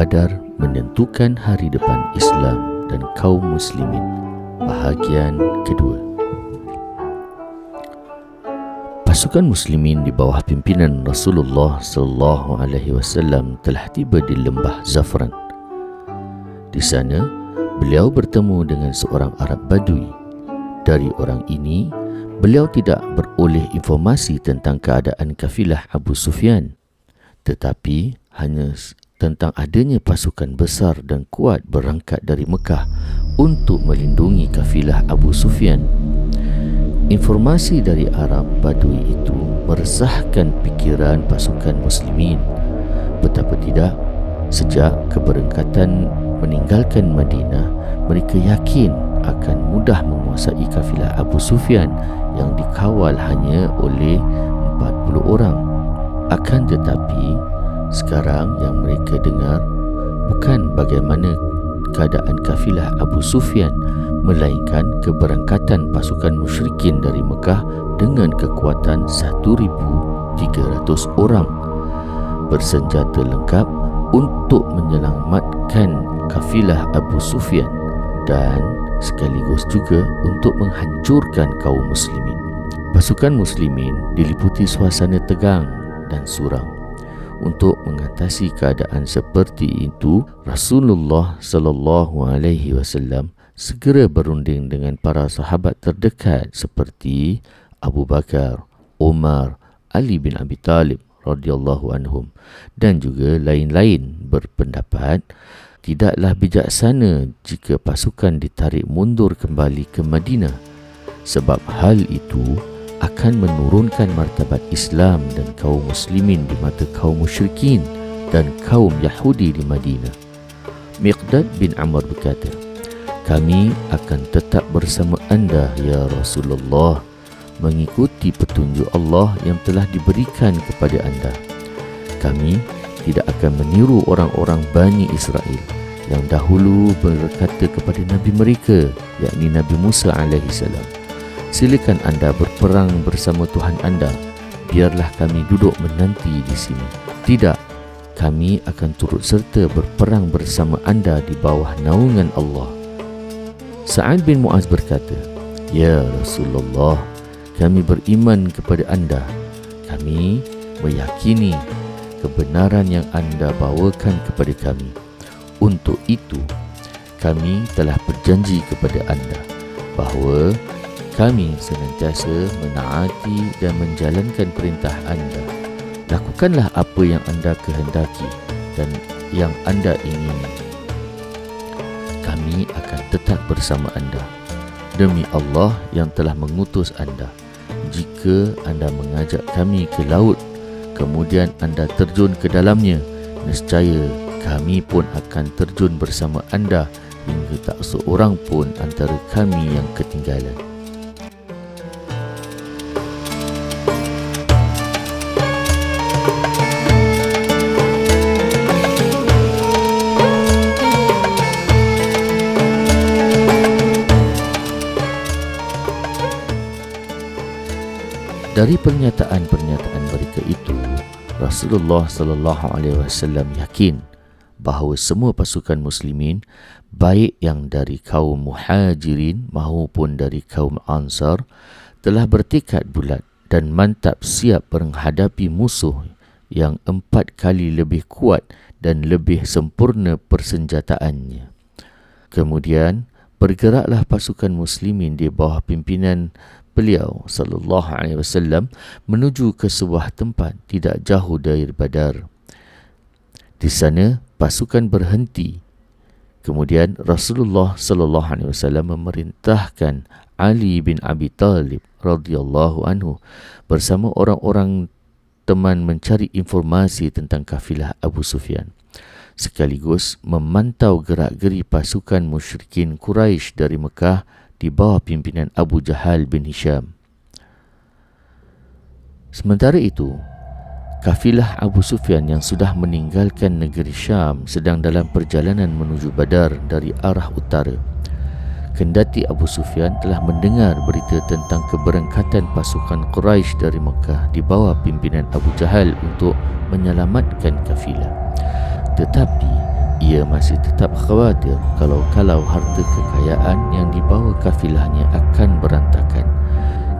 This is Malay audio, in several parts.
Badar menentukan hari depan Islam dan kaum muslimin. Bahagian kedua. Pasukan muslimin di bawah pimpinan Rasulullah sallallahu alaihi wasallam telah tiba di lembah Zafran. Di sana, beliau bertemu dengan seorang Arab Badui. Dari orang ini, beliau tidak beroleh informasi tentang keadaan kafilah Abu Sufyan, tetapi hanya tentang adanya pasukan besar dan kuat berangkat dari Mekah untuk melindungi kafilah Abu Sufyan. Informasi dari Arab Badui itu meresahkan fikiran pasukan muslimin. Betapa tidak, sejak keberangkatan meninggalkan Madinah, mereka yakin akan mudah menguasai kafilah Abu Sufyan yang dikawal hanya oleh 40 orang. Akan tetapi, sekarang yang mereka dengar bukan bagaimana keadaan kafilah Abu Sufyan melainkan keberangkatan pasukan musyrikin dari Mekah dengan kekuatan 1,300 orang bersenjata lengkap untuk menyelamatkan kafilah Abu Sufyan dan sekaligus juga untuk menghancurkan kaum muslimin. Pasukan muslimin diliputi suasana tegang dan suram. Untuk mengatasi keadaan seperti itu, Rasulullah sallallahu alaihi wasallam segera berunding dengan para sahabat terdekat seperti Abu Bakar, Umar, Ali bin Abi Talib radhiyallahu anhum dan juga lain-lain berpendapat. Tidaklah bijaksana jika pasukan ditarik mundur kembali ke Madinah. Sebab hal itu akan menurunkan martabat Islam dan kaum muslimin di mata kaum musyrikin dan kaum Yahudi di Madinah. Miqdad bin Amr berkata, kami akan tetap bersama anda ya Rasulullah mengikuti petunjuk Allah yang telah diberikan kepada anda. Kami tidak akan meniru orang-orang Bani Israel yang dahulu berkata kepada Nabi mereka, yakni Nabi Musa AS. Silakan anda berperang bersama Tuhan anda, biarlah kami duduk menanti di sini. Tidak, kami akan turut serta berperang bersama anda di bawah naungan Allah. Sa'ad bin Mu'az berkata, Ya Rasulullah, kami beriman kepada anda. Kami meyakini kebenaran yang anda bawakan kepada kami. Untuk itu, kami telah berjanji kepada anda bahawa kami senantiasa menaati dan menjalankan perintah anda. Lakukanlah apa yang anda kehendaki dan yang anda ingini kami akan tetap bersama anda. Demi Allah yang telah mengutus anda. Jika anda mengajak kami ke laut, kemudian anda terjun ke dalamnya, nescaya kami pun akan terjun bersama anda hingga tak seorang pun antara kami yang ketinggalan. Dari pernyataan-pernyataan mereka itu, Rasulullah sallallahu alaihi wasallam yakin bahawa semua pasukan muslimin baik yang dari kaum muhajirin maupun dari kaum ansar telah bertekad bulat dan mantap siap menghadapi musuh yang empat kali lebih kuat dan lebih sempurna persenjataannya. Kemudian, bergeraklah pasukan muslimin di bawah pimpinan beliau sallallahu alaihi wasallam menuju ke sebuah tempat tidak jauh dari Badar. Di sana pasukan berhenti. Kemudian Rasulullah sallallahu alaihi wasallam memerintahkan Ali bin Abi Talib radhiyallahu anhu bersama orang-orang teman mencari informasi tentang kafilah Abu Sufyan sekaligus memantau gerak-geri pasukan musyrikin Quraisy dari Mekah di bawah pimpinan Abu Jahal bin Hisham. Sementara itu, kafilah Abu Sufyan yang sudah meninggalkan negeri Syam sedang dalam perjalanan menuju Badar dari arah utara. Kendati Abu Sufyan telah mendengar berita tentang keberangkatan pasukan Quraisy dari Mekah di bawah pimpinan Abu Jahal untuk menyelamatkan kafilah. Tetapi ia masih tetap khawatir kalau-kalau harta kekayaan yang dibawa kafilahnya akan berantakan.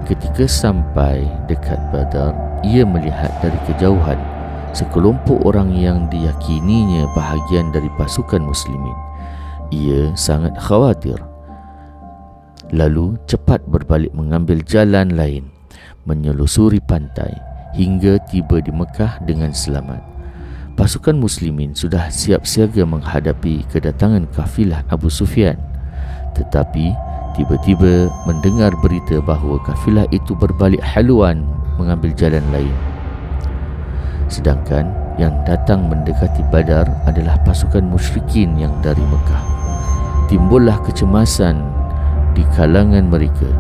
Ketika sampai dekat Badar, ia melihat dari kejauhan sekelompok orang yang diyakininya bahagian dari pasukan muslimin. Ia sangat khawatir. Lalu cepat berbalik mengambil jalan lain, menyelusuri pantai hingga tiba di Mekah dengan selamat pasukan muslimin sudah siap siaga menghadapi kedatangan kafilah Abu Sufyan. Tetapi tiba-tiba mendengar berita bahawa kafilah itu berbalik haluan mengambil jalan lain. Sedangkan yang datang mendekati Badar adalah pasukan musyrikin yang dari Mekah. Timbullah kecemasan di kalangan mereka.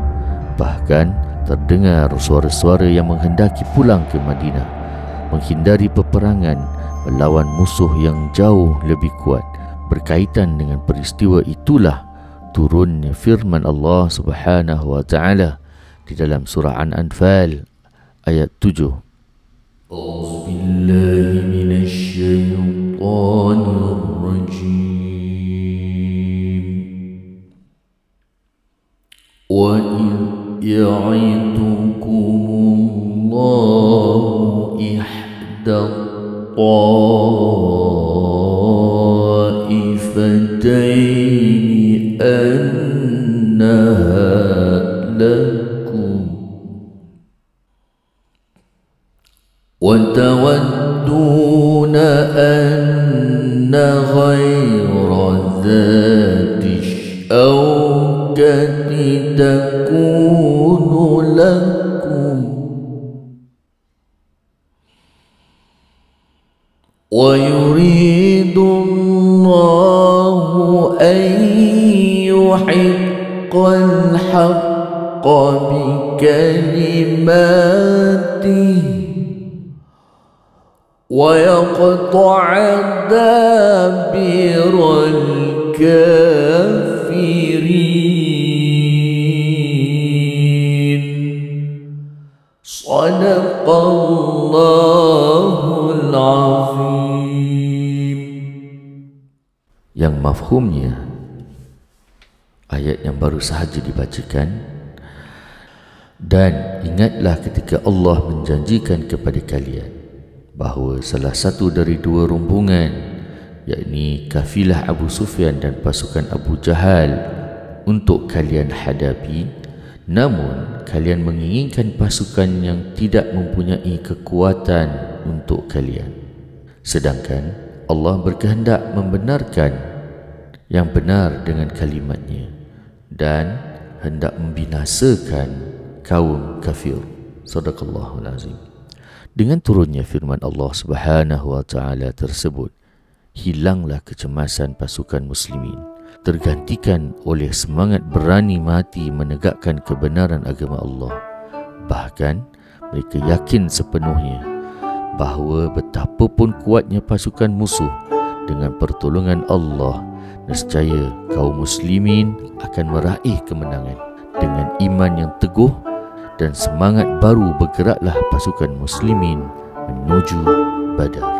Bahkan terdengar suara-suara yang menghendaki pulang ke Madinah menghindari peperangan melawan musuh yang jauh lebih kuat berkaitan dengan peristiwa itulah turunnya firman Allah Subhanahu wa taala di dalam surah An-Anfal ayat 7 أعوذ بالله من الشيطان الرجيم وإذ يعدكم الله إحدى الطائفتين أنها لكم. وتودون أن غير ذات الشوكة تكون لكم. ويريد الله أن يحق الحق بكلماته ويقطع دابر الكافرين. Yang mafhumnya ayat yang baru sahaja dibacakan. Dan ingatlah ketika Allah menjanjikan kepada kalian bahawa salah satu dari dua rombongan yakni kafilah Abu Sufyan dan pasukan Abu Jahal untuk kalian hadapi. Namun kalian menginginkan pasukan yang tidak mempunyai kekuatan untuk kalian. Sedangkan Allah berkehendak membenarkan yang benar dengan kalimatnya dan hendak membinasakan kaum kafir. Sadaqallahul azim. Dengan turunnya firman Allah Subhanahu wa taala tersebut, hilanglah kecemasan pasukan muslimin tergantikan oleh semangat berani mati menegakkan kebenaran agama Allah. Bahkan mereka yakin sepenuhnya bahawa betapapun kuatnya pasukan musuh dengan pertolongan Allah nescaya kaum muslimin akan meraih kemenangan. Dengan iman yang teguh dan semangat baru bergeraklah pasukan muslimin menuju badar